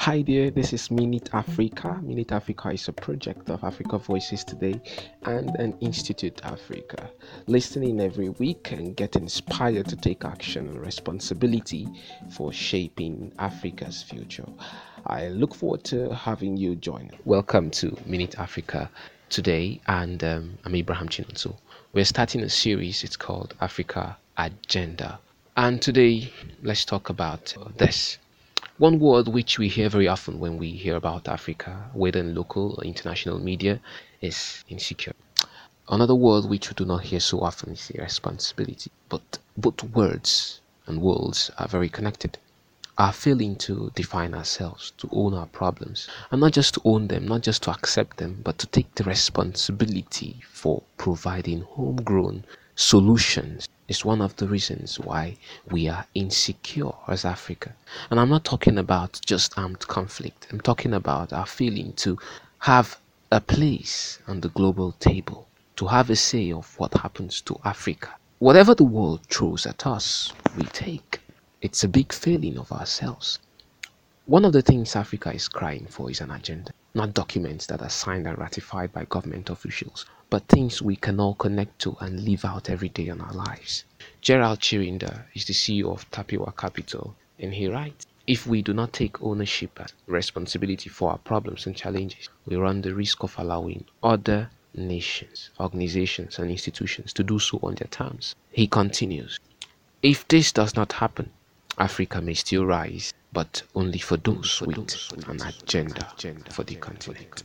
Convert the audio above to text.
Hi there, this is Minute Africa. Minute Africa is a project of Africa Voices Today and an Institute Africa. Listening every week and get inspired to take action and responsibility for shaping Africa's future. I look forward to having you join. Welcome to Minute Africa today, and um, I'm Abraham Chinonso. We're starting a series, it's called Africa Agenda. And today, let's talk about this one word which we hear very often when we hear about Africa, whether in local or international media, is insecure. Another word which we do not hear so often is irresponsibility. But both words and worlds are very connected. Our failing to define ourselves, to own our problems, and not just to own them, not just to accept them, but to take the responsibility for providing homegrown solutions is one of the reasons why we are insecure as Africa. And I'm not talking about just armed conflict, I'm talking about our feeling to have a place on the global table, to have a say of what happens to Africa. Whatever the world throws at us, we take. It's a big failing of ourselves. One of the things Africa is crying for is an agenda, not documents that are signed and ratified by government officials, but things we can all connect to and live out every day in our lives. Gerald Chirinda is the CEO of Tapiwa Capital, and he writes If we do not take ownership and responsibility for our problems and challenges, we run the risk of allowing other nations, organizations, and institutions to do so on their terms. He continues If this does not happen, Africa may still rise, but only for those with an agenda for the continent.